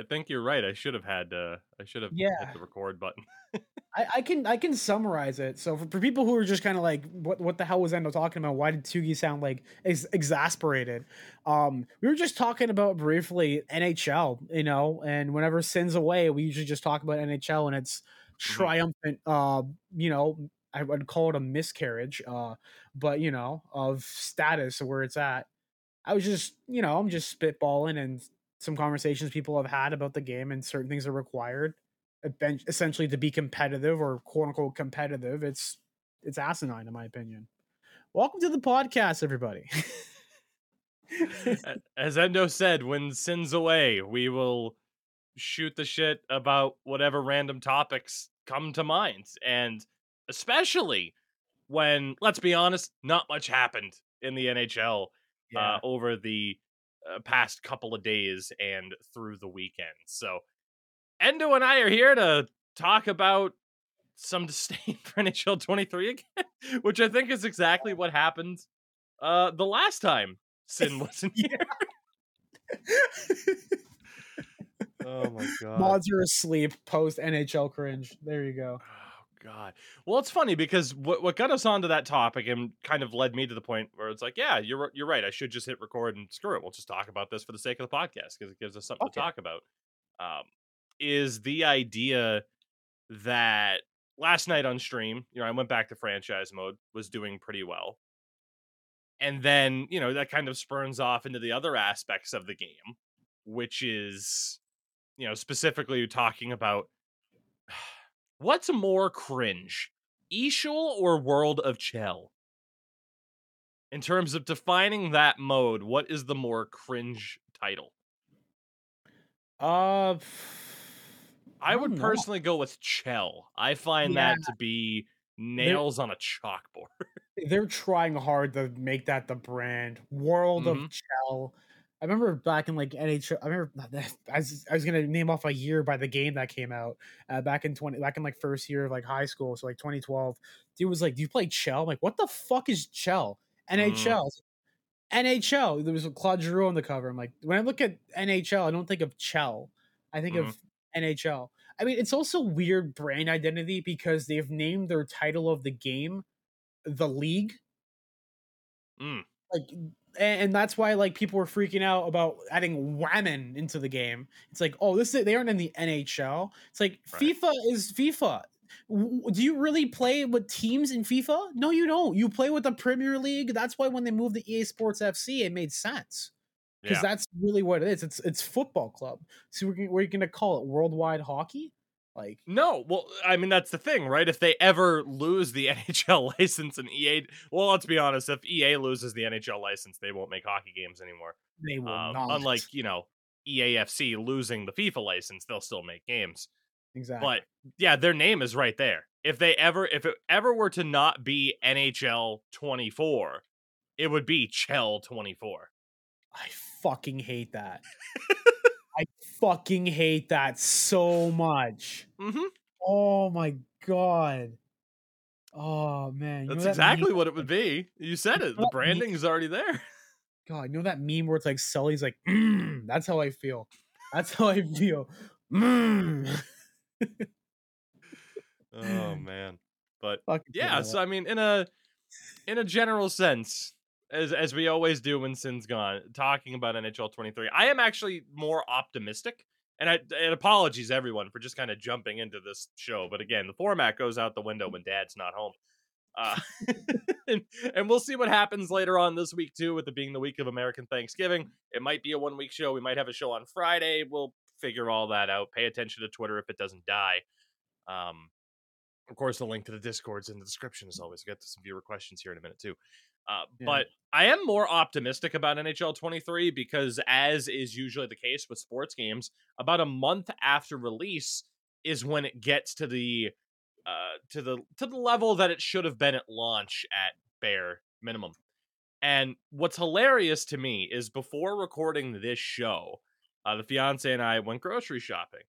I think you're right. I should have had uh I should have Yeah. hit the record button. I, I can I can summarize it. So for, for people who are just kind of like, what what the hell was Endo talking about? Why did Tougie sound like ex- exasperated? Um, we were just talking about briefly NHL, you know, and whenever Cyn's away, we usually just talk about NHL and its triumphant, uh, you know, I would call it a miscarriage, uh, but you know, of status where it's at. I was just, you know, I'm just spitballing and some conversations people have had about the game and certain things are required essentially to be competitive or quote unquote competitive. It's it's asinine in my opinion. Welcome to the podcast, everybody. As Endo said, when Cyn's away, we will shoot the shit about whatever random topics come to mind. And especially when, let's be honest, not much happened in the NHL uh, over the uh, past couple of days and through the weekend. So, Endo and I are here to talk about some disdain for NHL 23 again, which I think is exactly what happened uh, the last time Cyn wasn't here. oh my god. Mods are asleep post NHL cringe. There you go. God. Well, it's funny because what what got us onto that topic and kind of led me to the point where it's like, yeah, you're you're right. I should just hit record and screw it. We'll just talk about this for the sake of the podcast because it gives us something to talk about. Um, is the idea that last night on stream, you know, I went back to franchise mode, was doing pretty well. And then, you know, that kind of spurns off into the other aspects of the game, which is, you know, specifically talking about what's more cringe, Ishul or World of Chell? In terms of defining that mode, what is the more cringe title? Uh, I, I would know. personally go with Chell. I find that to be nails on a chalkboard. they're trying hard to make that the brand. World Mhm. of Chell. I remember back in like NHL. I remember I was, I was gonna name off a year by the game that came out uh, back in twenty back in like first year of like high school, so like 2012. Dude was like, "Do you play Chell?" I'm like, "What the fuck is Chell?" NHL. NHL. There was Claude Giroux on the cover. I'm like, when I look at NHL, I don't think of Chell. I think of NHL. I mean, it's also weird brand identity because they've named their title of the game the league Mm. like and, and that's why like people were freaking out about adding whammon into the game. It's like oh this is they aren't in the nhl it's like Right. fifa is fifa. Do you really play with teams in fifa? No you don't. You play with the premier league. That's why when they moved the ea sports fc it made sense. Because Yeah. that's really what it is. It's it's football club. So we're, we're gonna call it worldwide hockey like No, well, I mean that's the thing, right? If they ever lose the NHL license and EA, well, let's be honest, if EA loses the NHL license, they won't make hockey games anymore. they will Um, not unlike you know EAFC losing the FIFA license, they'll still make games. exactly But yeah, their name is right there. If they ever, if it ever were to not be NHL 24, it would be Chell 24. I fucking hate that. I fucking hate that so much. Mm-hmm. Oh my god. Oh man. You That's that exactly meme- what it would be. You said it. The Well, me- branding is already there. God, you know that meme where it's like Sully's like, mm, that's how I feel. That's how I feel. Mm. Oh man. But Fucking yeah, so I mean in a in a general sense, as as we always do when Cyn's gone, talking about NHL 23, I am actually more optimistic. And I and apologies everyone for just kind of jumping into this show, but again, the format goes out the window when Dad's not home. Uh, and, and we'll see what happens later on this week too, with it being the week of American Thanksgiving. It might be a one week show. We might have a show on Friday. We'll figure all that out. Pay attention to Twitter if it doesn't die. Um, of course, the link to the Discord's in the description as always. We'll get to some viewer questions here in a minute too. Uh, Yeah. But I am more optimistic about NHL 23 because, as is usually the case with sports games, about a month after release is when it gets to the uh, to the to the level that it should have been at launch at bare minimum. And what's hilarious to me is before recording this show, uh, the fiance and I went grocery shopping,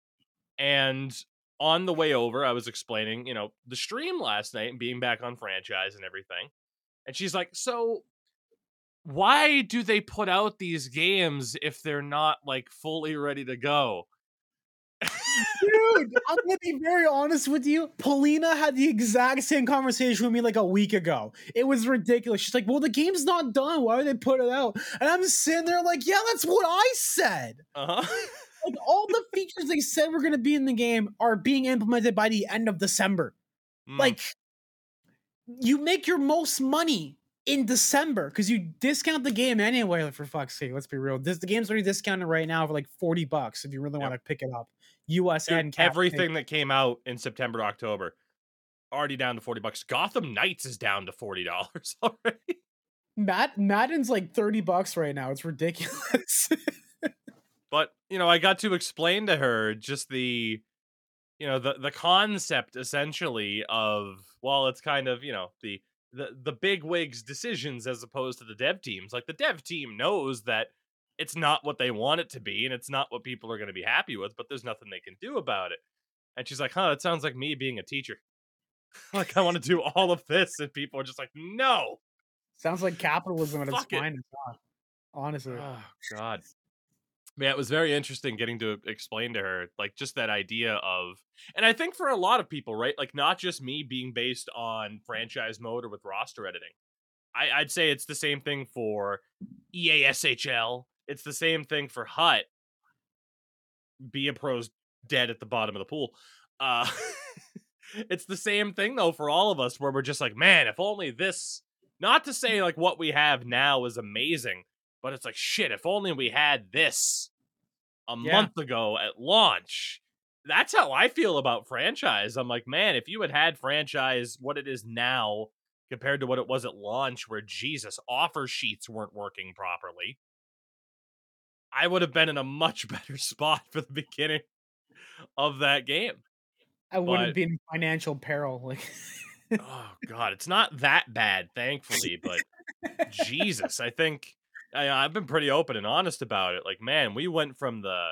and on the way over, I was explaining, you know, the stream last night and being back on franchise and everything. And she's like, "So why do they put out these games if they're not like fully ready to go?" Dude, I'm gonna be very honest with you. Polina had the exact same conversation with me like a week ago. It was ridiculous. She's like, "Well, the game's not done. Why are they put it out?" And I'm sitting there like, "Yeah, that's what I said." Uh-huh. Like all the features they said were gonna be in the game are being implemented by the end of December. Mm. Like, you make your most money in December because you discount the game anyway. For fuck's sake, let's be real. This the game's already discounted right now for like forty bucks if you really Yep. want to pick it up. US Dude, and Canada. everything that came out in September, October, already down to 40 bucks. Gotham Knights is down to $40 already. Matt Madden's like 30 bucks right now. It's ridiculous. But, you know, I got to explain to her just the you know, the the concept essentially of well, it's kind of, you know, the the the big wigs decisions as opposed to the dev teams. Like the dev team knows that it's not what they want it to be and it's not what people are going to be happy with, but there's nothing they can do about it. And she's like, "Huh, that sounds like me being a teacher." like I want to do all of this and people are just like, "No." Sounds like capitalism at its Fuck finest. Honestly. Oh god. Yeah, it was very interesting getting to explain to her like just that idea of and I think for a lot of people, right? Like not just me being based on franchise mode or with roster editing. I, I'd say it's the same thing for EASHL. It's the same thing for Hut. Be a pro's dead at the bottom of the pool. Uh it's the same thing though for all of us where we're just like, man, if only this not to say like what we have now is amazing, but it's like shit, if only we had this a Yeah. month ago at launch. That's how I feel about franchise. I'm like, man, if you had had franchise what it is now compared to what it was at launch, where Jesus, offer sheets weren't working properly, I would have been in a much better spot for the beginning of that game. I wouldn't but- be in financial peril. Like oh god it's not that bad thankfully but jesus i think I, i've been pretty open and honest about it like man we went from the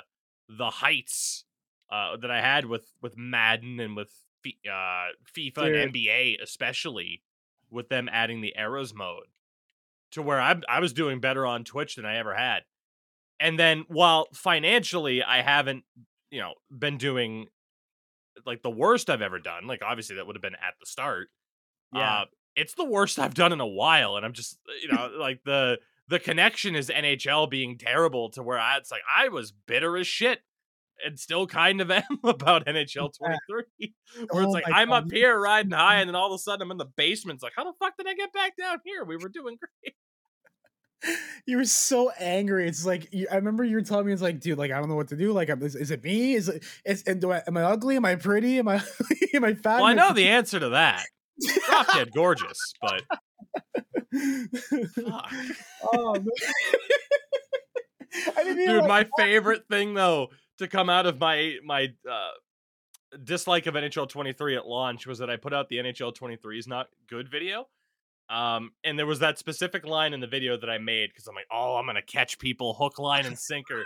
the heights uh, that i had with with madden and with uh, fifa and nba especially with them adding the Eras mode to where I, I was doing better on twitch than i ever had and then while financially i haven't you know been doing like the worst I've ever done. Like obviously that would have been at the start. Yeah. Uh, it's the worst I've done in a while, and I'm just you know like the the connection is NHL being terrible to where I it's like I was bitter as shit. And still kind of am about NHL 23. Where it's Oh like I'm up here riding high, mm. and then all of a sudden I'm in the basement. It's like, how the fuck did I get back down here? We were doing great. you were so angry. It's like you, I remember you were telling me, it's like, dude, like I don't know what to do. Like, is, is it me? Is it? Is and do I, am I ugly? Am I pretty? Am I am I fat? Well, I know the answer to that. Drop dead gorgeous, but fuck. oh, man. I didn't dude like- my favorite thing though to come out of my my uh dislike of nhl 23 at launch was that i put out the nhl 23 is not good video. Um and there was that specific line in the video that i made because i'm like oh i'm gonna catch people hook line and sinker.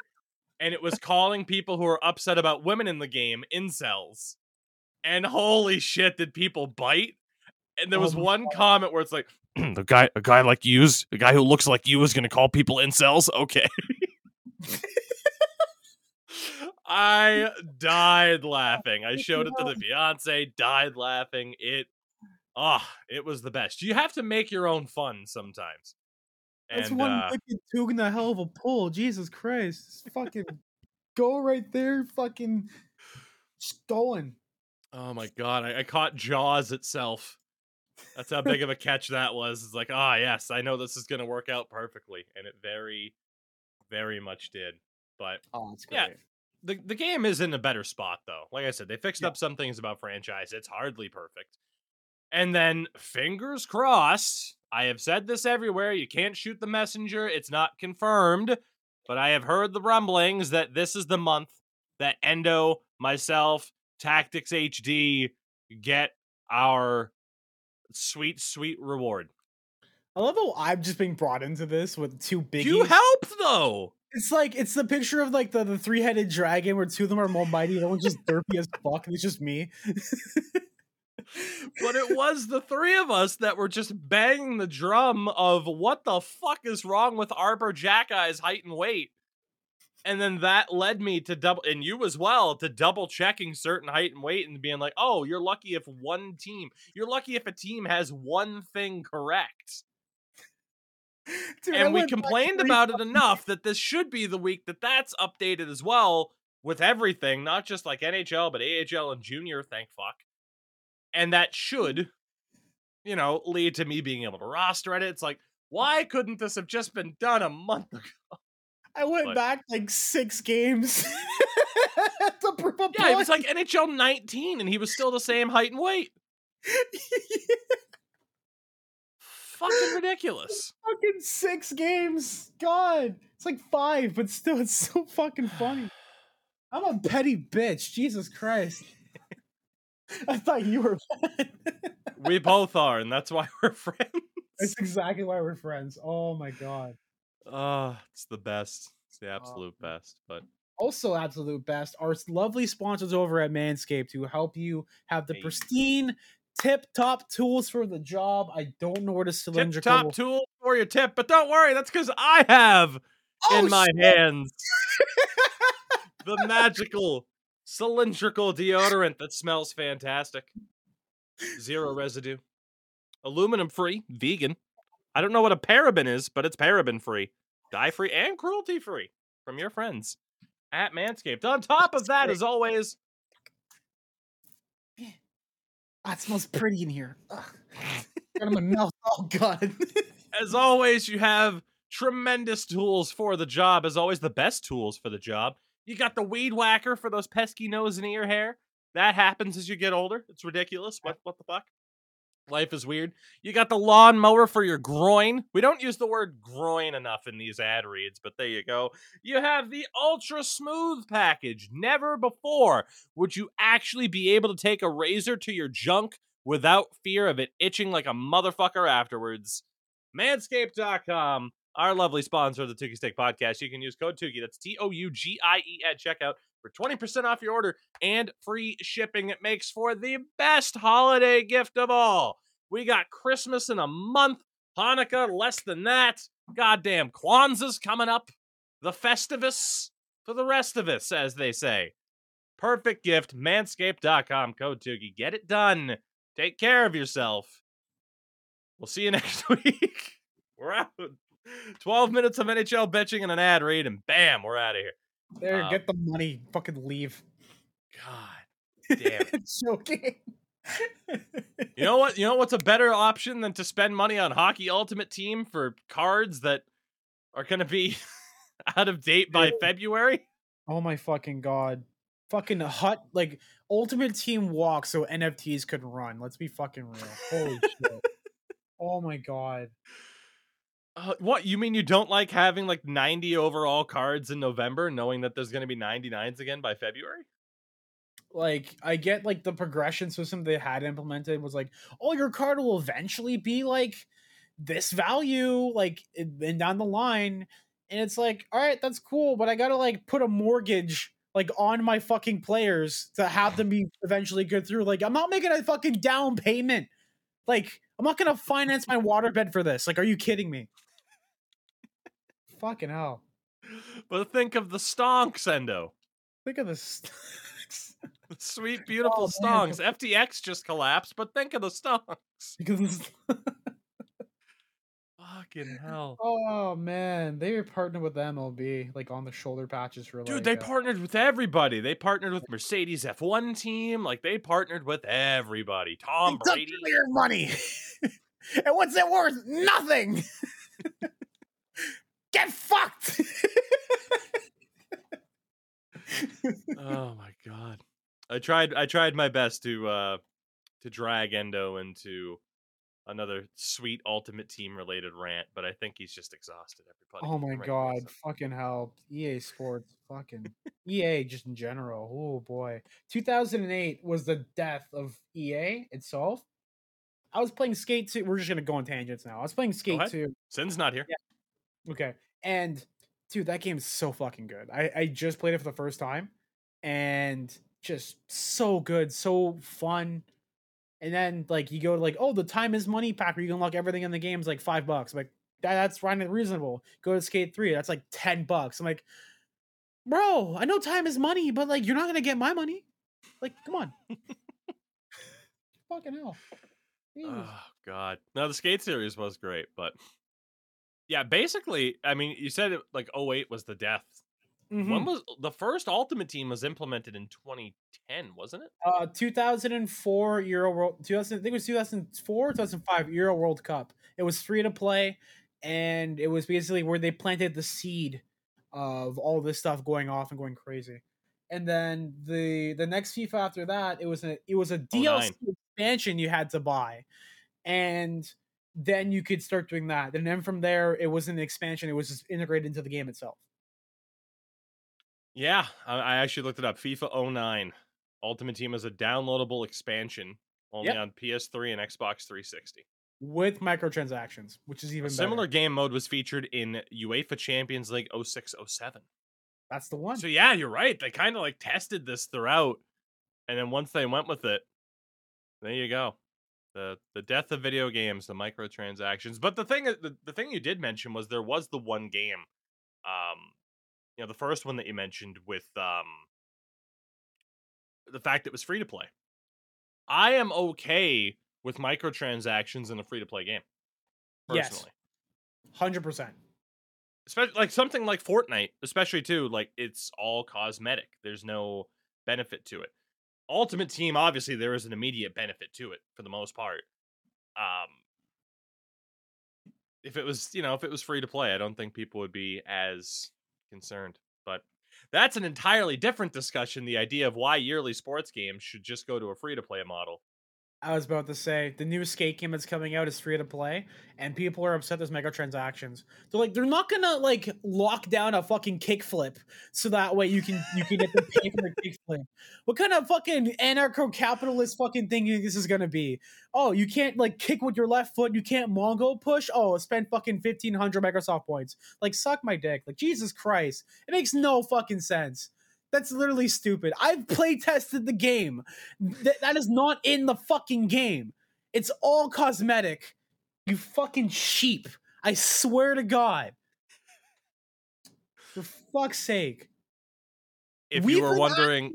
And it was calling people who are upset about women in the game incels. And holy shit did people bite and there Oh was my one comment where it's like the guy a guy like you's a guy who looks like you is gonna call people incels okay I died laughing. I showed it to the fiance, died laughing. It ah, it was the best. You have to make your own fun sometimes. That's And one uh, wicked tug a hell of a pull. Jesus Christ. Just fucking go right there, fucking stolen. oh my god, I, I caught Jaws itself. That's how big of a catch that was. It's like, ah, yes, I know this is gonna work out perfectly, and it very, very much did. But Oh, Yeah. the the game is in a better spot though. Like I said, they fixed Yeah. up some things about franchise. It's hardly perfect. And then fingers crossed, I have said this everywhere, you can't shoot the messenger. It's not confirmed, but I have heard the rumblings that this is the month that Endo, myself, Tactics HD get our sweet sweet reward. I love how I'm just being brought into this with two biggies. You helped though. It's like it's the picture of like the, the three headed dragon where two of them are more mighty, the one's just derpy as fuck, and it's just me. but it was the three of us that were just banging the drum of what the fuck is wrong with Arber Xhekaj's height and weight. And then that led me to double, and you as well, to double checking certain height and weight and being like, oh, you're lucky if one team, you're lucky if a team has one thing correct. Dude, I and we complained about it enough that this should be the week that that's updated as well with everything, not just like NHL, but AHL and junior, thank fuck. And that should, you know, lead to me being able to roster it. It's like, why couldn't this have just been done a month ago? I went But- back like six games to prove a Yeah, it was like NHL 19 and he was still the same height and weight. Fucking ridiculous. fucking six games. God, it's like five, but still, it's so fucking funny. I'm a petty bitch. Jesus Christ. I thought you were. We both are, and that's why we're friends. That's exactly why we're friends. Oh my god. Oh, it's the best. It's the ah, absolute best. But Also, absolute best. Our lovely sponsors over at Manscaped who help you have the pristine, tip top tools for the job. I don't know where the tip top tool for your tip, but don't worry, that's because I have Oh, in my shit! hands the magical cylindrical deodorant that smells fantastic. Zero residue. Aluminum free, vegan. I don't know what a paraben is, but it's paraben free, dye free, and cruelty free from your friends at Manscaped. On top of that, as always, Ah, it smells pretty in here. Ugh. Got in my mouth. Oh god. as always, you have tremendous tools for the job. As always, the best tools for the job. You got the weed whacker for those pesky nose and ear hair. That happens as you get older. It's ridiculous. What what the fuck? Life is weird. You got the lawn mower for your groin. We don't use the word groin enough in these ad reads, but there you go. You have the ultra smooth package. Never before would you actually be able to take a razor to your junk without fear of it itching like a motherfucker afterwards. Manscaped.com, our lovely sponsor of the Tougie's Take Podcast. You can use code Tougie, that's T O U G I E, at checkout for 20% off your order and free shipping. It makes for the best holiday gift of all. We got Christmas in a month, Hanukkah less than that. Goddamn, Kwanzaa's coming up. The Festivus for the rest of us, as they say. Perfect gift, manscaped.com, code Tougie. Get it done. Take care of yourself. We'll see you next week. We're out. 12 minutes of NHL bitching and an ad read, and bam, we're out of here. There, Wow. get the money. Fucking leave. God damn. it. Joking. You know what? You know what's a better option than to spend money on Hockey Ultimate Team for cards that are going to be out of date by Dude. February? oh my fucking god. Fucking hut like ultimate team walk so NFTs could run. Let's be fucking real. Holy shit. Oh my god. Uh, what? You mean you don't like having like 90 overall cards in November, knowing that there's going to be 99s again by February? Like I get like the progression system they had implemented was like, oh, your card will eventually be like this value, like and down the line. And it's like, all right, that's cool, but I gotta like put a mortgage like on my fucking players to have them be eventually good through. Like, I'm not making a fucking down payment. Like, I'm not gonna finance my waterbed for this. Like, are you kidding me? Fucking hell. But think of the stonks, Endo. At this. The sweet, beautiful Oh, man. stonks. FTX just collapsed, but think of the stonks. This. Fucking hell. Oh man, they were partnered with MLB, like on the shoulder patches for Dude, like, they uh, partnered with everybody. They partnered with Mercedes F1 team. Like they partnered with everybody. Tom they took Brady. your money. and what's it worth? Nothing. Get fucked. oh my god. I tried I tried my best to uh to drag Endo into another sweet ultimate team related rant, but I think he's just exhausted everybody. oh my right god, so- fucking hell. EA Sports, fucking EA just in general. Oh boy. 2008 was the death of EA itself. I was playing Skate 2. We're just going to go on tangents now. I was playing Skate 2. Cyn's not here. Okay. And dude, that game's so fucking good. I, I just played it for the first time and just so good, so fun. And then like you go to like, oh, the time is money pack where you can unlock everything in the game is like five bucks. I'm like, that, that's fine and reasonable. Go to Skate 3, that's like 10 bucks. I'm like, bro, I know time is money, but like you're not gonna get my money. Like, come on. Fucking hell. Jeez. Oh god. Now the skate series was great, but yeah, basically, I mean, you said it like 08 was the death. When Mhm. was the first Ultimate Team was implemented in 2010, wasn't it? Uh, 2004 Euro World, 2000, I think it was 2004, 2005 Euro World Cup. It was free to play, and it was basically where they planted the seed of all this stuff going off and going crazy. And then the the next FIFA after that, it was a it was a DLC expansion you had to buy, and then you could start doing that. And then from there, it wasn't an expansion; it was just integrated into the game itself. Yeah, I, I actually looked it up. FIFA 09 Ultimate Team is a downloadable expansion only Yep. on PS3 and Xbox 360. with microtransactions, which is even similar game mode was featured in UEFA Champions League 0607. That's the one. So yeah, you're right. They kind of like tested this throughout, and then once they went with it, there you go. The the death of video games, the microtransactions. But the thing the, the thing you did mention was there was the one game, um, you know, the first one that you mentioned with um the fact that it was free to play. I am okay with microtransactions in a free to play game. Personally Hundred percent. especially like something like Fortnite, especially too, like it's all cosmetic. There's no benefit to it. Ultimate Team, obviously, there is an immediate benefit to it for the most part. Um, if it was, you know, if it was free to play, I don't think people would be as concerned. But that's an entirely different discussion. The idea of why yearly sports games should just go to a free to play model. I was about to say the new skate game that's coming out is free to play, and people are upset there's microtransactions. They're like, they're not gonna like lock down a fucking kickflip so that way you can you can get the pay for the kickflip. What kind of fucking anarcho-capitalist fucking thing you think this is gonna be? Oh, you can't like kick with your left foot, you can't Mongo push. Oh, spend fucking fifteen hundred Microsoft points. Like, suck my dick. Like, Jesus Christ, it makes no fucking sense. That's literally stupid. I've play tested the game. Th- that is not in the fucking game. It's all cosmetic. You fucking sheep. I swear to God. For fuck's sake. If We've you were wondering,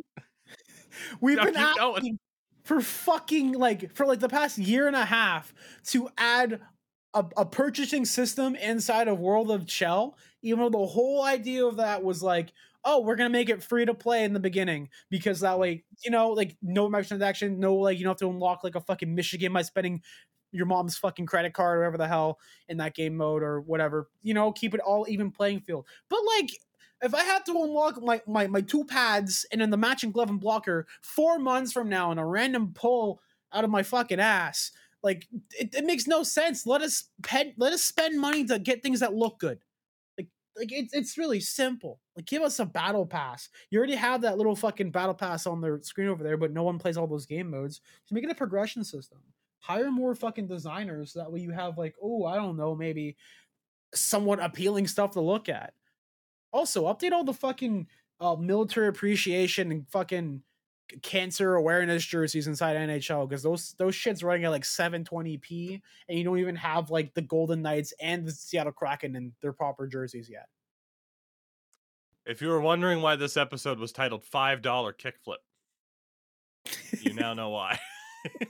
We've No, been keep going. asking for fucking like for like the past year and a half to add a, a purchasing system inside of World of Chell, even though the whole idea of that was like, oh, we're gonna make it free to play in the beginning because that way, you know, like no microtransaction, no like you don't have to unlock like a fucking Michigan by spending your mom's fucking credit card or whatever the hell in that game mode or whatever. You know, keep it all even playing field. But like if I had to unlock my, my my two pads and then the matching glove and blocker four months from now in a random pull out of my fucking ass, like it, it makes no sense. Let us let us spend money to get things that look good. Like it's it's really simple. Like give us a battle pass. You already have that little fucking battle pass on the screen over there, but no one plays all those game modes. Just make it a progression system. Hire more fucking designers so that way you have like oh I don't know maybe somewhat appealing stuff to look at. Also, update all the fucking uh, military appreciation and fucking cancer awareness jerseys inside NHL because those those shits running at like 720p and you don't even have like the Golden Knights and the Seattle Kraken in their proper jerseys yet. if you were wondering why this episode was titled $5 Kickflip, you now know why.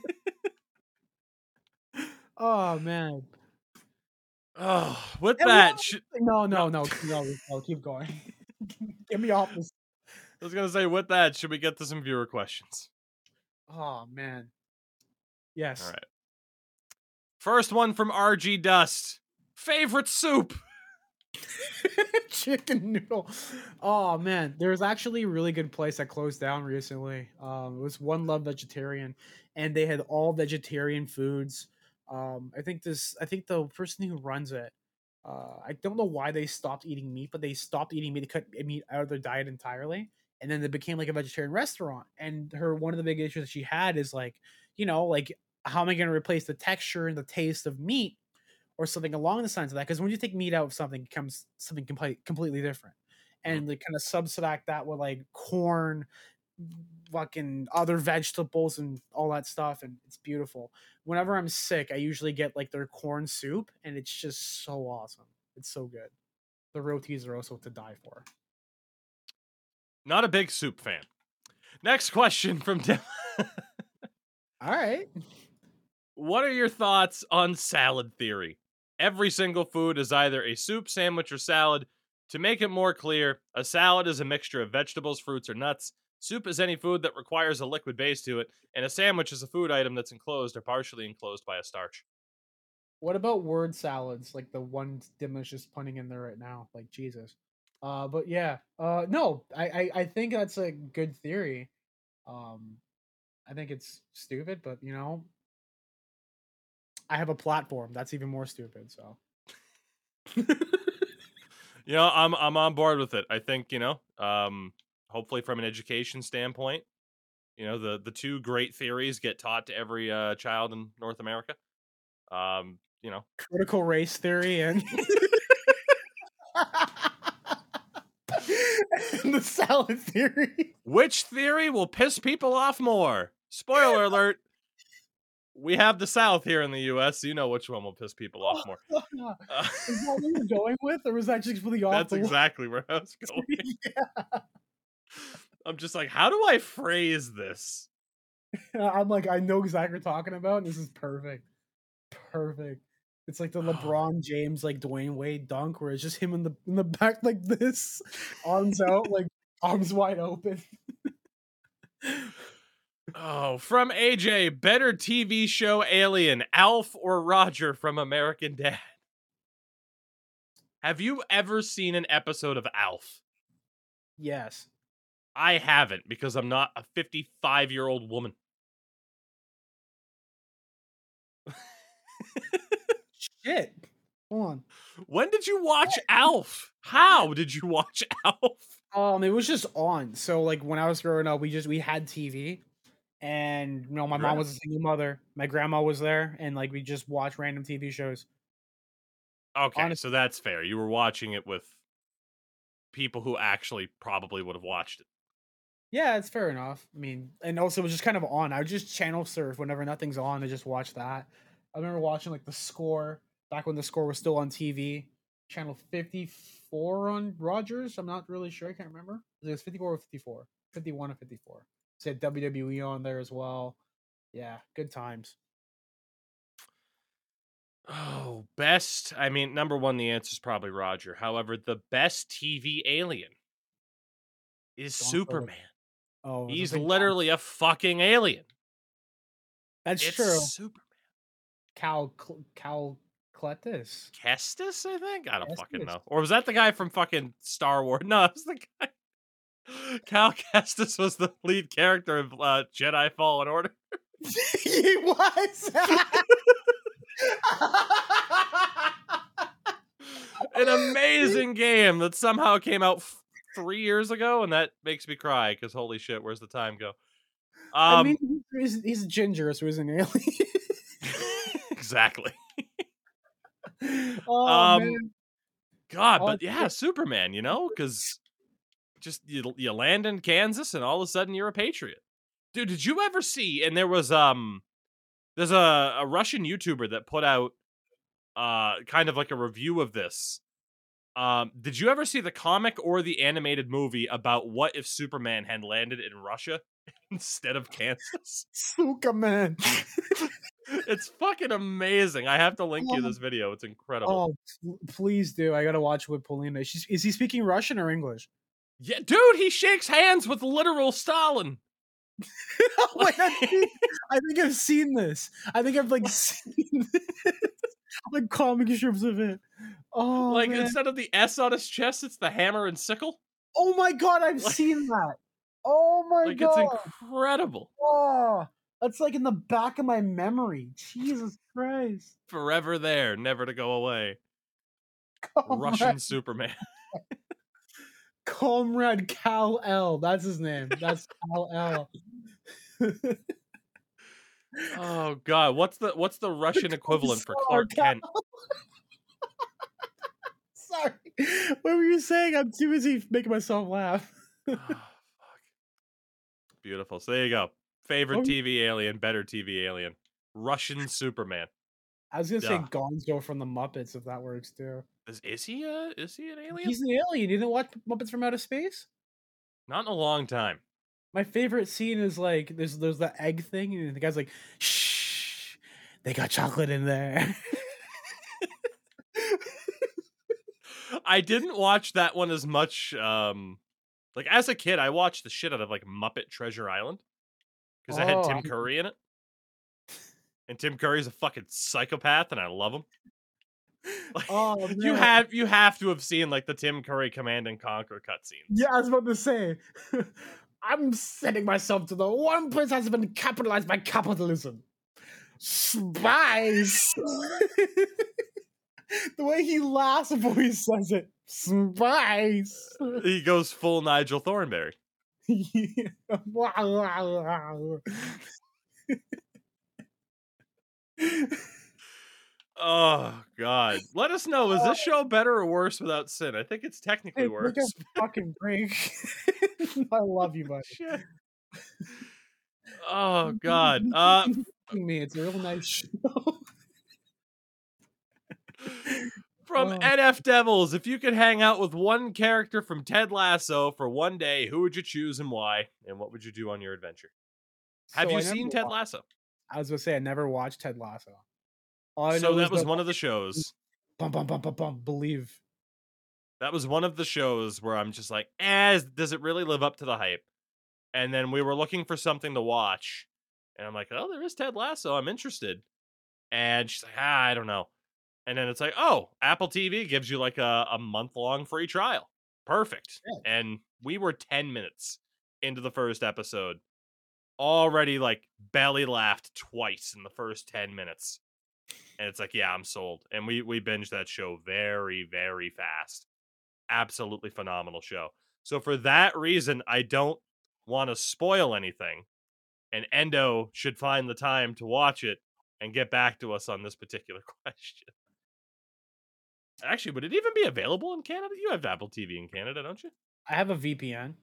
oh man. Oh, with And that, sh- No, no, no, no, no, keep going. Get me off this. I was gonna say, with that, should we get to some viewer questions? Oh man. Yes. All right. First one from RG Dust. Favorite soup? chicken noodle. Oh man, there's actually a really good place that closed down recently. Um, it was One Love Vegetarian, and they had all vegetarian foods. Um, I think this. I think the person who runs it. Uh, I don't know why they stopped eating meat, but they stopped eating meat. They cut meat out of their diet entirely, and then they became like a vegetarian restaurant. And her one of the big issues that she had is like, you know, like how am I going to replace the texture and the taste of meat or something along the lines of that. Because when you take meat out of something, it becomes something complete, completely different. Mm-hmm. And they kind of subtract that with like corn, fucking other vegetables and all that stuff. And it's beautiful. Whenever I'm sick, I usually get like their corn soup, and it's just so awesome. It's so good. The rotis are also to die for. Not a big soup fan. Next question from Tim. All right. What are your thoughts on salad theory? Every single food is either a soup, sandwich, or salad. To make it more clear, a salad is a mixture of vegetables, fruits, or nuts. Soup is any food that requires a liquid base to it, and a sandwich is a food item that's enclosed or partially enclosed by a starch. What about word salads? Like the one Dim is just punting in there right now. Like Jesus. Uh, but yeah. Uh, no, I, I I think that's a good theory. Um, I think it's stupid, but you know, I have a platform that's even more stupid. So. You know, I'm I'm on board with it. I think you know, um, hopefully from an education standpoint, you know, the the two great theories get taught to every uh, child in North America. Um, you know, critical race theory and, the salad theory. which theory will piss people off more? Spoiler alert. We have the South here in the U.S. So you know which one will piss people off more. Uh, Is that what you were going with, or was that just really off? that's exactly where I was going. yeah. I'm just like, how do I phrase this? I'm like, I know exactly what you're talking about, and this is perfect. Perfect. It's like the oh. LeBron James, like Dwyane Wade dunk, where it's just him in the in the back like this, arms out, like arms wide open. Oh, from AJ, better TV show Alien, Alf or Roger from American Dad? Have you ever seen an episode of Alf? yes. I haven't because I'm not a 55 year old woman. Shit. Hold on. When did you watch Alf? How did you watch Alf? Um, it was just on. So like when I was growing up, we just we had TV, and you know my mom was a single mother. My grandma was there, and like we just watched random TV shows. Okay, Honest- so that's fair. You were watching it with people who actually probably would have watched it. Yeah, it's fair enough. I mean, and also it was just kind of on. I would just channel surf whenever nothing's on. I just watch that. I remember watching like the score back when the score was still on TV. Channel fifty four on Rogers. I'm not really sure. I can't remember. It was fifty four or 54. 51 or 54. Said WWE on there as well. Yeah, good times. Oh, best. I mean, number one, the answer is probably Roger. However, the best TV alien is Don't Superman. Oh, He's literally a fucking alien. that's it's true. Superman. Cal Cal Cletus. Kestis, I think. I don't fucking know. Or was that the guy from fucking Star Wars? No, it was the guy. Cal Kestis was the lead character of uh, Jedi Fallen Order. he was. An amazing game that somehow came out f- three years ago, and that makes me cry because holy shit, where's the time go? Um, I mean, he's, he's ginger, so he's an alien. exactly. oh Um, man. God, but yeah, Superman, you know, because just you, you land in Kansas and all of a sudden you're a patriot. Dude, did you ever see? And there was um, there's a, a Russian YouTuber that put out uh kind of like a review of this. Um, did you ever see the comic or the animated movie about what if Superman had landed in Russia instead of Kansas? Superman. it's fucking amazing. I have to link you Oh. this video. It's incredible. Oh, please do. I gotta watch with Polina. She's, is he speaking Russian or English? Yeah, dude, he shakes hands with literal Stalin. Wait, I, think, I think I've seen this. I think I've like seen this. like comic strips of it. Oh, like man. instead of the S on his chest, it's the hammer and sickle. oh my god, I've Like- seen that. Oh my Like it's god. incredible. Oh, that's like in the back of my memory. Jesus Christ. Forever there, never to go away. Comrade, Russian Superman. Comrade Kal-El. That's his name. That's Kal-El. Oh god, what's the what's the Russian equivalent for Clark Kent? Sorry. What were you saying? I'm too busy making myself laugh. Oh, fuck. Beautiful. So there you go. Favorite um Oh. TV alien, better TV alien. Russian Superman. I was gonna say Gonzo from the Muppets if that works too. Is, is he a, is he an alien? He's an alien. You didn't watch Muppets from Outer Space? Not in a long time. My favorite scene is like there's there's the egg thing, and the guy's like, "Shh, they got chocolate in there." I didn't watch that one as much. Um, like as a kid, I watched the shit out of like Muppet Treasure Island because I had Oh, Tim Curry in it, and Tim Curry's a fucking psychopath, and I love him. Like, oh, You have you have to have seen like the Tim Curry Command and Conquer cutscenes. Yeah, I was about to say. I'm setting myself to the one place that's been capitalized by capitalism. Spice. the way he laughs before he says it. Spice. He goes full Nigel Thornberry. Oh God! Let us know. Is this show better or worse without Cyn? I think it's technically Hey, worse. take a fucking break. I love you, buddy. Shit. Oh God! Uh, me, it's a real nice show. from Oh. NF Devils, if you could hang out with one character from Ted Lasso for one day, who would you choose and why? And what would you do on your adventure? Have So you I seen Ted wa- Lasso? I was gonna say I never watched Ted Lasso. All I So know that was one of the shows. bum bum bum bum bum. Believe. That was one of the shows where I'm just like, eh, does it really live up to the hype? And then we were looking for something to watch. And I'm like, oh, there is Ted Lasso. I'm interested. And she's like, ah, I don't know. And then it's like, oh, Apple TV gives you like a, a month long free trial. Perfect. And we were 10 minutes into the first episode. Already like belly laughed twice in the first 10 minutes. And it's like, yeah, I'm sold. And we we binged that show very, very fast absolutely phenomenal show. So for that reason, I don't want to spoil anything. And Endo should find the time to watch it and get back to us on this particular question. Actually, would it even be available in Canada? You have Apple TV in Canada, don't you? I have a VPN.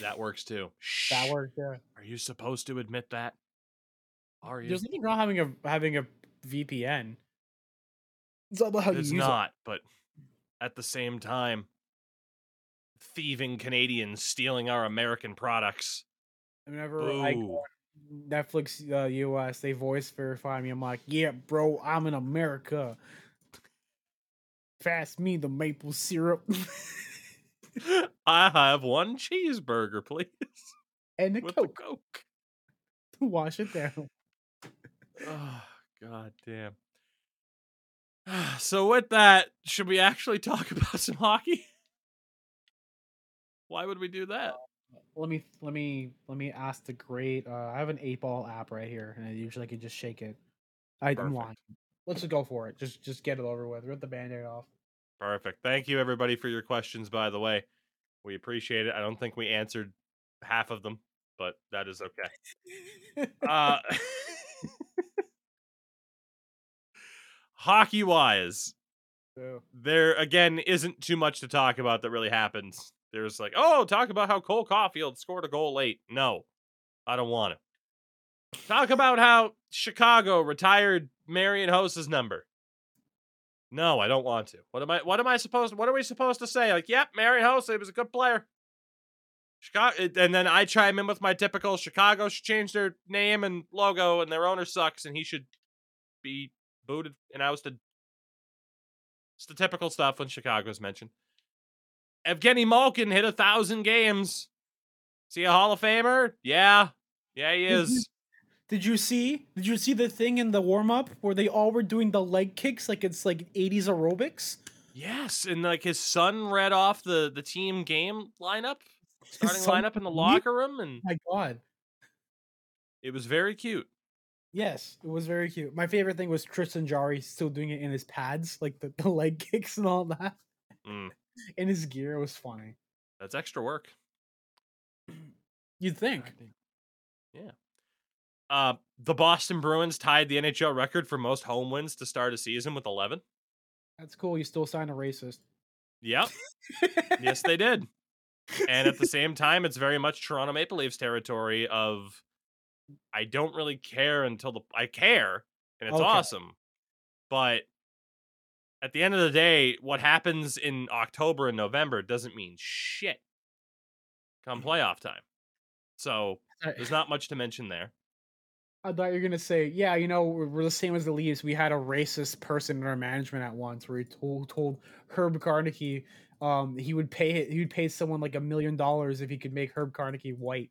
That works too. That works. Yeah. Are you supposed to admit that? Are you? There's nothing wrong having a having a VPN. It's all about how It's you use not, but at the same time, thieving Canadians stealing our American products. it. Whenever I go on Netflix uh, US, they voice verify me. I'm like, yeah, bro, I'm in America. Pass me the maple syrup I have one cheeseburger, please. and a With the coke. To Wash it down. God damn. So with that, should we actually talk about some hockey? Why would we do that? Let me let me let me ask the great. Uh, I have an eight ball app right here, and I usually can just shake it. I, I'm Perfect. lying. Let's just go for it. Just just get it over with. Rip the band-aid off. Perfect. Thank you everybody for your questions by the way. We appreciate it. I don't think we answered half of them, but that is okay. Uh Hockey wise, So, there again isn't too much to talk about that really happens. There's like, oh, talk about how Cole Caufield scored a goal late. No, I don't want to. Talk about how Chicago retired Marian Hossa's number. No, I don't want to. What am I? What am I supposed? What are we supposed to say? Like, yep, Marian Hossa, he was a good player. Chicago, and then I chime in with my typical Chicago should change their name and logo, and their owner sucks, and he should be booted and ousted. It's the typical stuff when Chicago's mentioned. Evgeny Malkin hit a thousand games. Is he a Hall of Famer? Yeah. Yeah, he is. Did you see? Did you see the thing in the warm up where they all were doing the leg kicks like it's like 80s aerobics? Yes, and like his son read off the the team game lineup, starting lineup in the locker room, and My God. it was very cute. Yes, it was very cute. My favorite thing was Tristan Jarry still doing it in his pads, like the, the leg kicks and all that. Mm, In his gear, it was funny. that's extra work. You'd think. Yeah. Uh, the Boston Bruins tied the NHL record for most home wins to start a season with 11. That's cool. You still sign a racist. Yep. yes, they did. And at the same time, it's very much Toronto Maple Leafs territory of I don't really care until the I care and it's Okay. awesome. But at the end of the day, what happens in October and November doesn't mean shit. come playoff time. So there's not much to mention there. I thought you were gonna say, yeah, you know, we're, we're the same as the Leafs. We had a racist person in our management at once, where he told told Herb Carnegie, um, he would pay he would pay someone like a million dollars if he could make Herb Carnegie white.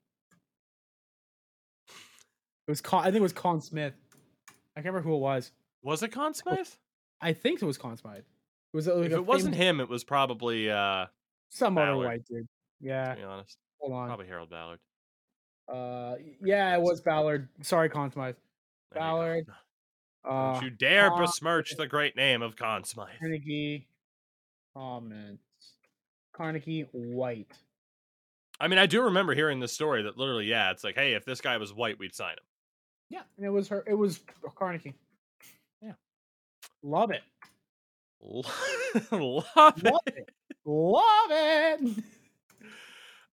It was Conn, I think it was Conn Smythe. I can't remember who it was. Was it Conn Smythe? I think it was Conn Smythe. It was like if it wasn't him, it was probably uh some other white dude. Yeah, to be honest. hold on. Probably Harold Ballard. Uh, yeah, it was Ballard. Sorry, Conn Smythe. You. Ballard. Don't Uh, you dare Conn- besmirch the great name of Conn Smythe. Carnegie comments. Carnegie White. I mean, I do remember hearing this story that literally, yeah, it's like, hey, if this guy was white, we'd sign him. Yeah, and it was her. It was Carnegie. Yeah. love it, Love it. love it, love it.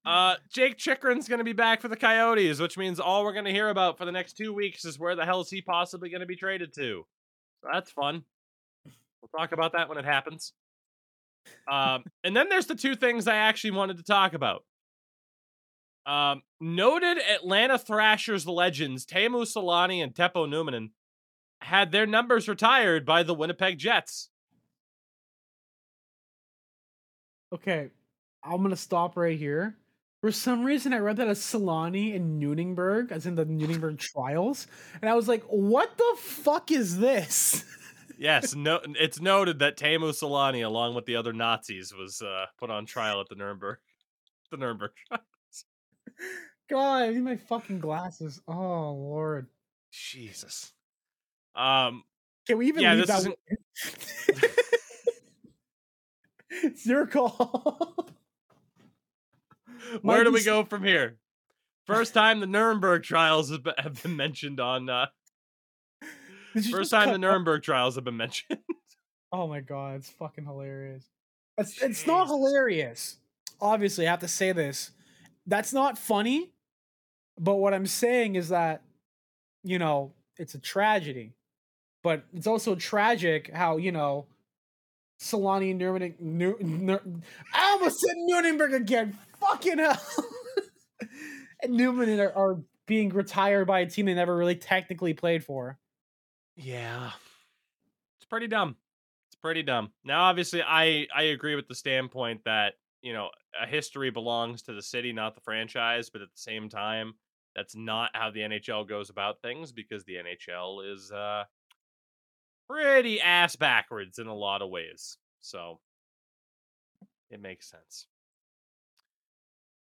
Uh, Jake Chychrun's going to be back for the Coyotes, which means all we're going to hear about for the next two weeks is where the hell is he possibly going to be traded to. So that's fun. We'll talk about that when it happens. Um, and then there's the two things I actually wanted to talk about. Um, noted Atlanta Thrashers legends Teemu Selanne and Teppo Numminen had their numbers retired by the Winnipeg Jets. Okay, I'm gonna stop right here. For some reason, I read that as Selanne and Nunenberg, as in the Nunenberg trials, and I was like, "What the fuck is this?" Yes, no, it's noted that Teemu Selanne, along with the other Nazis, was uh, put on trial at the Nuremberg. The Nuremberg trial. God, I need my fucking glasses. Oh lord, Jesus. Um, can we even Yeah, leave this that? it's your call. where do we go from here? First time the Nuremberg trials have been, mentioned on. Uh, first time the Nuremberg trials have been mentioned. Oh my god, it's fucking hilarious. It's it's not hilarious. Obviously, I have to say this. That's not funny. But what I'm saying is that, you know, it's a tragedy. But it's also tragic how, you know, Selanne and Nuremberg, Nur, Nur, I almost said Nuremberg again. Fucking hell. and Newman are, are being retired by a team they never really technically played for. Yeah. It's pretty dumb. It's pretty dumb. Now obviously I I agree with the standpoint that, you know, a history belongs to the city, not the franchise, but at the same time, that's not how the NHL goes about things because the NHL is uh pretty ass backwards in a lot of ways. So it makes sense.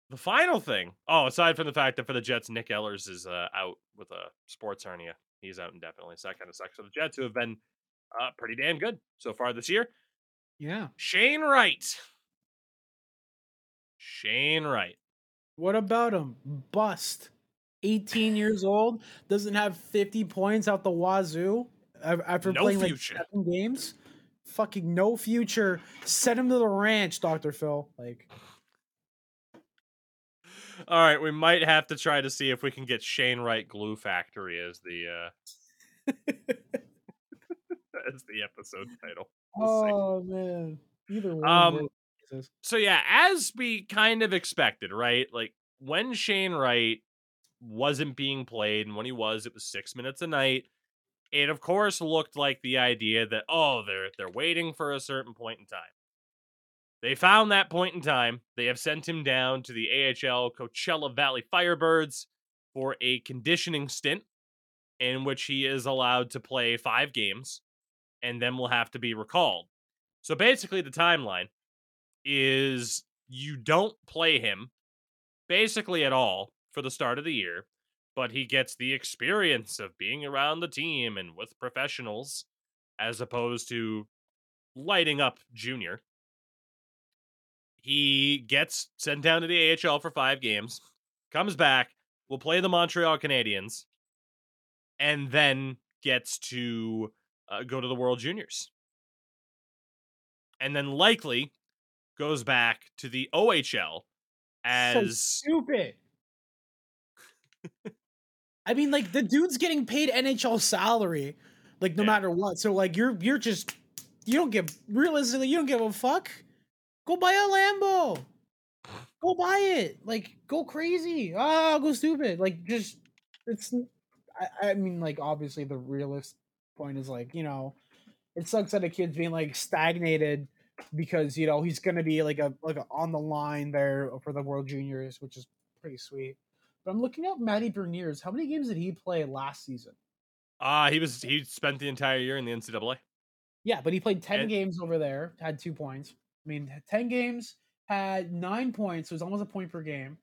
The final thing, oh, aside from the fact that for the Jets, Nick Ehlers is uh, out with a sports hernia. He's out indefinitely, so that kind of sucks for the Jets, who have been uh, pretty damn good so far this year. Yeah. Shane Wright. Shane Wright. What about him? Bust. 18 years old, doesn't have 50 points out the wazoo after No playing future. like seven games. Fucking no future. Send him to the ranch, Dr. Phil. Like, All right, we might have to try to see if we can get Shane Wright Glue Factory as the uh as the episode title. We'll see. oh man. Either one. Um. Jesus. so yeah, as we kind of expected, right? Like when Shane Wright wasn't being played, and when he was, it was six minutes a night. It of course looked like the idea that oh, they're they're waiting for a certain point in time. They found that point in time. They have sent him down to the AHL Coachella Valley Firebirds for a conditioning stint in which he is allowed to play five games and then will have to be recalled. So basically, the timeline is you don't play him basically at all for the start of the year, but he gets the experience of being around the team and with professionals as opposed to lighting up junior. He gets sent down to the AHL for five games, comes back, will play the Montreal Canadiens, and then gets to uh, go to the World Juniors. And then likely goes back to the OHL as Stupid. I mean, like the dude's getting paid NHL salary, like no Yeah. matter what. So like you're you're just you don't give realistically you don't give a fuck. Go buy a Lambo. go buy it. Like, go crazy. Ah, go stupid. Like, just it's. I, I mean, like, obviously, the realist point is like, you know, it sucks that a kid's being like stagnated because you know he's gonna be like a like a, on the line there for the World Juniors, which is pretty sweet. But I'm looking up Matty Beniers. How many games did he play last season? Uh he was he spent the entire year in the NCAA. Yeah, but he played 10 And- games over there, had two points. I mean, 10 games, had nine points, so it was almost a point per game.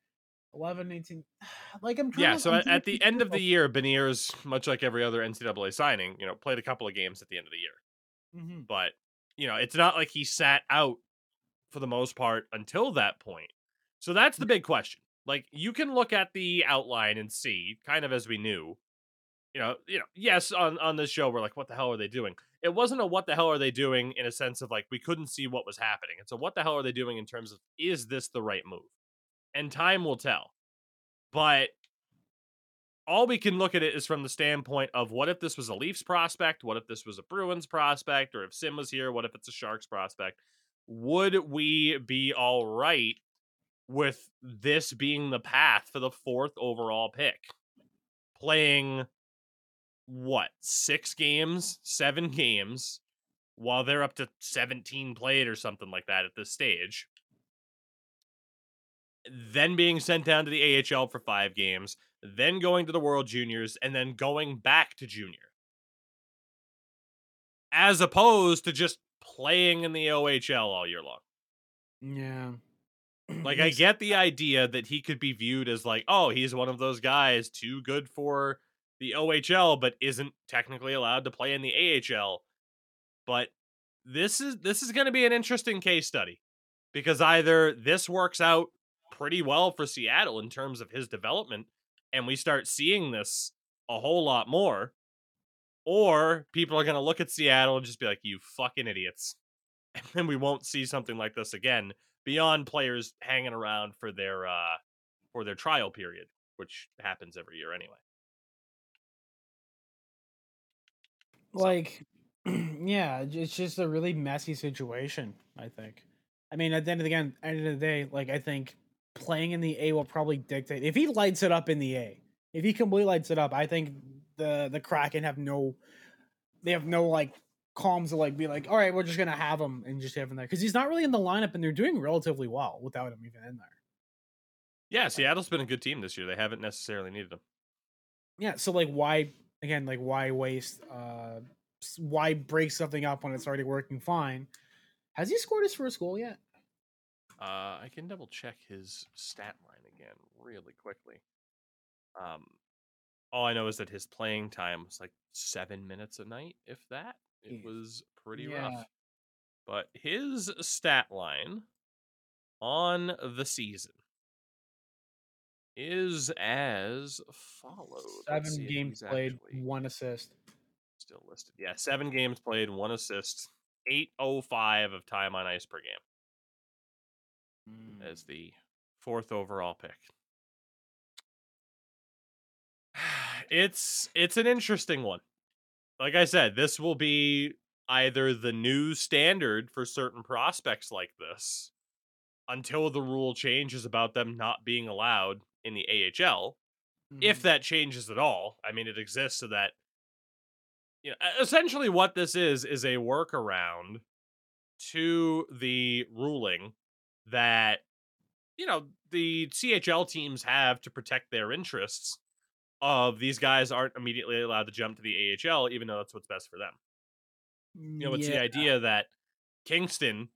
11, 18. Like, I'm trying Yeah, to- so at, at the end of the year, Beniers, much like every other NCAA signing, you know, played a couple of games at the end of the year. Mhm. But, you know, it's not like he sat out for the most part until that point. So that's the mm. big question. Like you can look at the outline and see, kind of as we knew, you know, you know, yes, on on this show we're like, what the hell are they doing? It wasn't a what the hell are they doing in a sense of like we couldn't see what was happening. It's a what the hell are they doing in terms of is this the right move? And time will tell. But all we can look at it is from the standpoint of what if this was a Leafs prospect? What if this was a Bruins prospect? Or if Cyn was here, what if it's a Sharks prospect? Would we be all right with this being the path for the fourth overall pick? Playing what, six games, seven games, while they're up to 17 played or something like that at this stage. Then being sent down to the AHL for five games, then going to the World Juniors, and then going back to junior. As opposed to just playing in the OHL all year long. Yeah. Like, I get the idea that he could be viewed as like, oh, he's one of those guys too good for the OHL, but isn't technically allowed to play in the AHL. But this is this is going to be an interesting case study because either this works out pretty well for Seattle in terms of his development, and we start seeing this a whole lot more, or people are going to look at Seattle and just be like, "You fucking idiots," and then we won't see something like this again beyond players hanging around for their uh for their trial period, which happens every year anyway. like yeah it's just a really messy situation i think i mean at the end of the end of the day like i think playing in the a will probably dictate if he lights it up in the a if he completely lights it up i think the the kraken have no they have no like calms to like be like all right we're just gonna have him and just have him there because he's not really in the lineup and they're doing relatively well without him even in there Yeah, Seattle's been a good team this year. They haven't necessarily needed him. yeah so like why again like why waste uh why break something up when it's already working fine has he scored his first goal yet Uh, I can double check his stat line again really quickly. Um, all I know is that his playing time was like seven minutes a night, if that. It was pretty Yeah. rough. But his stat line on the season is as follows. Seven games played one assist still listed. Yeah, seven games played, one assist, eight oh five of time on ice per game Mm. as the fourth overall pick. It's it's an interesting one. Like I said, this will be either the new standard for certain prospects like this until the rule changes about them not being allowed in the AHL if Mhm. that changes at all. I mean, it exists so that you know, essentially what this is is a workaround to the ruling that you know the CHL teams have to protect their interests of these guys aren't immediately allowed to jump to the AHL even though that's what's best for them. Mm, you know, it's the idea that Kingston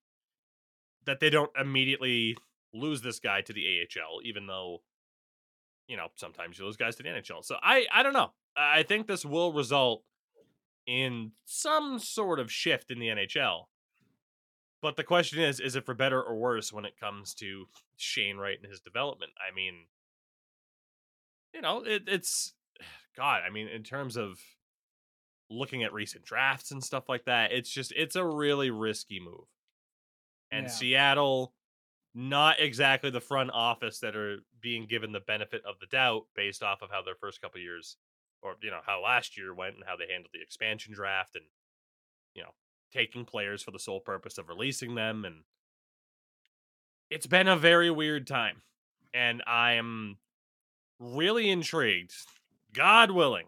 that they don't immediately lose this guy to the AHL, even though you know sometimes you lose guys to the NHL. So I I don't know. I think this will result in some sort of shift in the NHL. But the question is, is it for better or worse when it comes to Shane Wright and his development? I mean, you know, it, it's God. I mean, in terms of looking at recent drafts and stuff like that, it's just it's a really risky move. And Yeah. Seattle, not exactly the front office that are being given the benefit of the doubt based off of how their first couple years, or you know how last year went and how they handled the expansion draft and you know taking players for the sole purpose of releasing them and it's been a very weird time, and I'm really intrigued. God willing,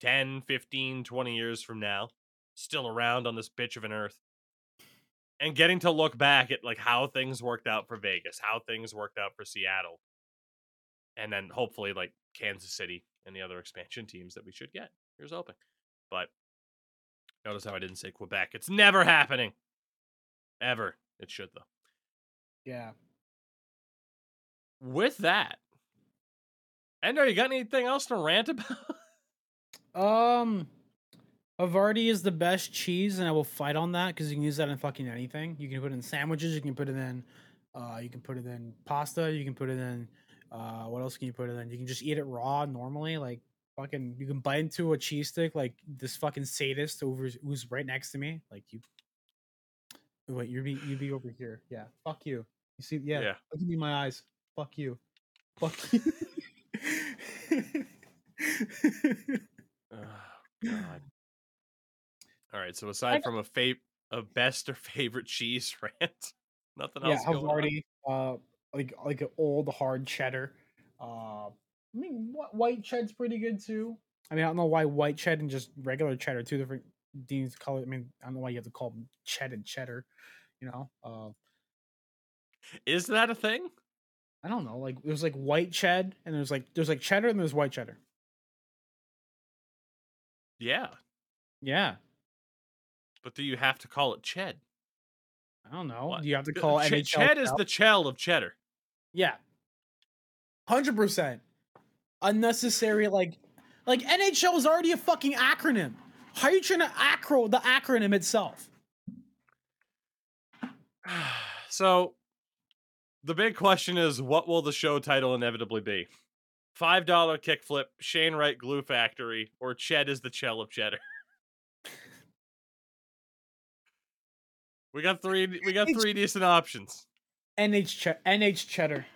10, 15, 20 years from now, still around on this bitch of an earth. And getting to look back at like how things worked out for Vegas, how things worked out for Seattle, and then hopefully like Kansas City and the other expansion teams that we should get. Here's hoping. But notice how I didn't say Quebec. It's never happening. Ever. It should though. Yeah. With that, Endo, you got anything else to rant about? Um, Havarti is the best cheese, and I will fight on that because you can use that in fucking anything. You can put it in sandwiches. You can put it in, uh, you can put it in pasta. You can put it in, uh, what else can you put it in? You can just eat it raw normally, like fucking. You can bite into a cheese stick like this fucking sadist over who's right next to me. Like you, wait, you be you be over here. Yeah, fuck you. You see, yeah, Yeah. look at me in my eyes. Fuck you. Fuck you. Oh, God. All right. So aside from a fa- a best or favorite cheese rant, nothing yeah, else on. Havarti, uh, like like an old hard cheddar. Uh, I mean, white chedd's pretty good too. I mean, I don't know why white cheddar and just regular cheddar, two different Dean's color. I mean, I don't know why you have to call them cheddar cheddar. You know, uh, Is that a thing? I don't know. Like there's like white ched, and there's like there's like cheddar, and there's white cheddar. Yeah. Yeah, But do you have to call it Ched? I don't know. What? Do you have to call Ch- NHL Ched is the chell of cheddar. Yeah. Hundred percent. Unnecessary like like NHL is already a fucking acronym. How are you trying to acro the acronym itself? so the big question is what will the show title inevitably be? Five dollar kickflip, Shane Wright Glue Factory, or Ched is the Chell of Cheddar. we got three. We got three decent options. NH NH cheddar.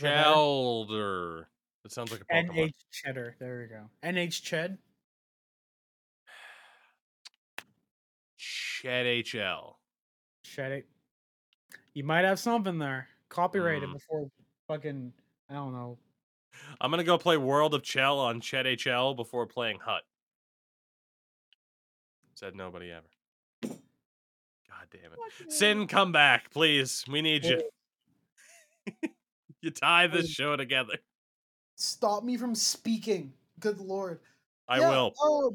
Better? Chelder. That sounds like a Pokemon. NH cheddar. There we go. NH ched. Ched HL. Ched it. You might have something there. Copyrighted Mm. before fucking I don't know. I'm gonna go play World of Chell on Ched HL before playing Hut. Said nobody ever. God damn it. Cyn, come back, please. We need you. you tie this show together. Stop me from speaking. Good lord. I Yeah, will. Oh,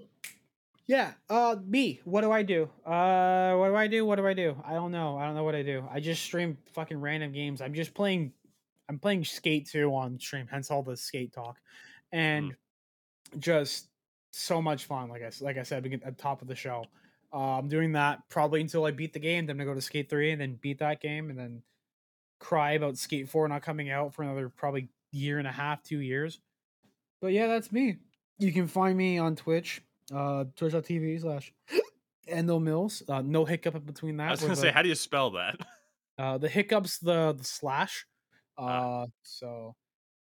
yeah. Uh, me. What do I do? Uh, what do I do? What do I do? I don't know. I don't know what I do. I just stream fucking random games. I'm just playing. I'm playing Skate 2 on stream. Hence all the skate talk, and just so much fun. Like I like I said at the top of the show. Uh, I'm doing that probably until I beat the game. Then gonna go to Skate 3 and then beat that game and then cry about Skate 4 not coming out for another probably year and a half, two years. But yeah, that's me. You can find me on Twitch, uh, twitch.tv slash Endo Mills. Uh, no hiccup in between that. I was gonna the- say, how do you spell that? uh, the hiccups, the the slash. Ah. Uh, so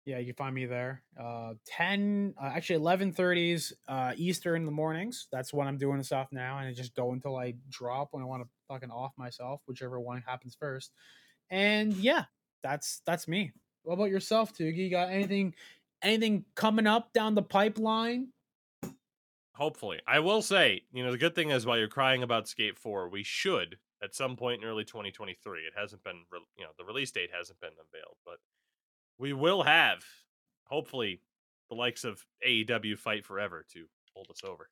yeah, you can find me there. Uh, ten, uh, actually eleven thirties, uh, Eastern in the mornings. That's when I'm doing stuff now, and I just go until I drop when I want to fucking off myself, whichever one happens first. And yeah, that's that's me. What about yourself, Tougie? You got anything, anything coming up down the pipeline? Hopefully. I will say, you know, the good thing is while you're crying about Skate 4, we should at some point in early 2023. It hasn't been, re- you know, the release date hasn't been unveiled, but we will have, hopefully, the likes of AEW Fight Forever to hold us over.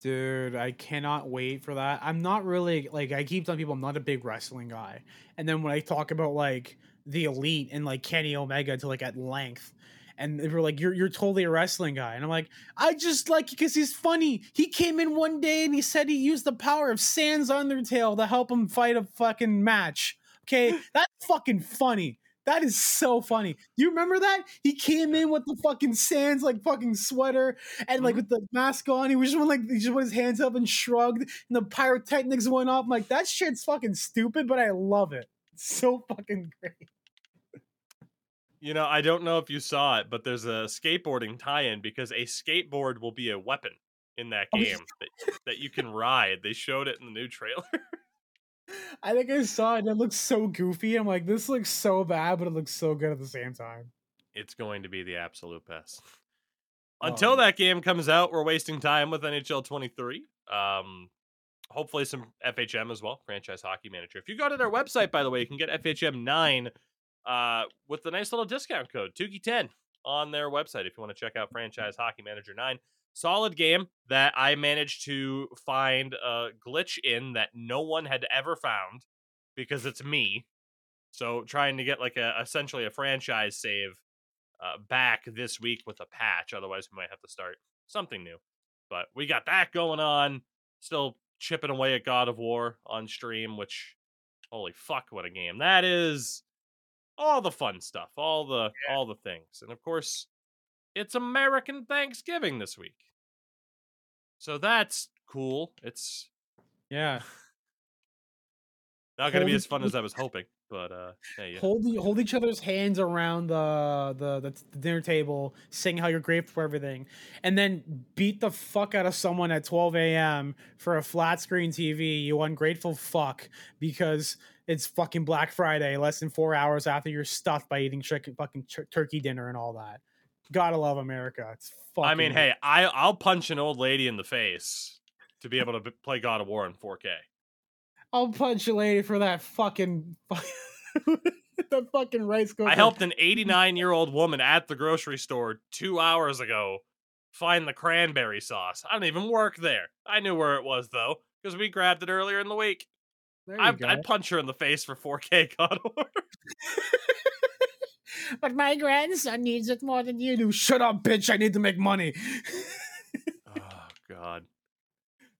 Dude, I cannot wait for that. I'm not really like I keep telling people I'm not a big wrestling guy. And then when I talk about like the elite and like Kenny Omega to like at length, and they were like, You're you're totally a wrestling guy. And I'm like, I just like because he's funny. He came in one day and he said he used the power of Sans Undertale to help him fight a fucking match. Okay, that's fucking funny. That is so funny. You remember that? He came in with the fucking Sans like fucking sweater and like Mhm. with the mask on. He was just went, like he just put his hands up and shrugged, and the pyrotechnics went off. I'm like that shit's fucking stupid, but I love it. It's so fucking great. You know, I don't know if you saw it, but there's a skateboarding tie-in because a skateboard will be a weapon in that Oh, game that, that you can ride. They showed it in the new trailer. I think I saw it and it looks so goofy. I'm like, this looks so bad, but it looks so good at the same time. It's going to be the absolute best. Until yeah. that game comes out, we're wasting time with NHL 23. Um, hopefully some FHM as well, franchise hockey manager. If you go to their website, by the way, you can get FHM 9 uh, with the nice little discount code, Tougie10, on their website if you want to check out franchise hockey manager 9. Solid game that I managed to find a glitch in that no one had ever found because it's me. So trying to get like a essentially a franchise save uh, back this week with a patch. Otherwise, we might have to start something new. But we got that going on. Still chipping away at God of War on stream, which holy fuck, what a game that is! All the fun stuff, all the all the things, and of course, it's American Thanksgiving this week, so that's cool. It's Yeah. not going to be as fun as I was hoping, but uh, hey, yeah. Hold the, hold each other's hands around the, the the the dinner table, sing how you're grateful for everything, and then beat the fuck out of someone at 12 a.m. for a flat screen TV. You ungrateful fuck because it's fucking Black Friday, less than four hours after you're stuffed by eating chicken fucking tur- turkey dinner and all that. Gotta love America. It's fucking. I mean, hey, I I'll punch an old lady in the face to be able to play God of War in 4K. I'll punch a lady for that fucking that fucking rice cooker. I helped an 89 year old woman at the grocery store two hours ago find the cranberry sauce. I don't even work there. I knew where it was though because we grabbed it earlier in the week. There you I'd, go. I'd punch her in the face for 4K God of War. but my grandson needs it more than you do. Shut up, bitch. I need to make money. oh God.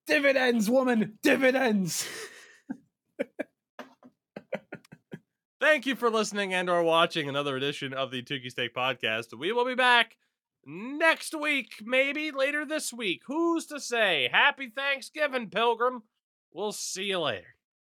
dividends, woman. Dividends. Thank you for listening and or watching another edition of the Tougie's Take Podcast. We will be back next week, maybe later this week. Who's to say? Happy Thanksgiving, Pilgrim. We'll see you later.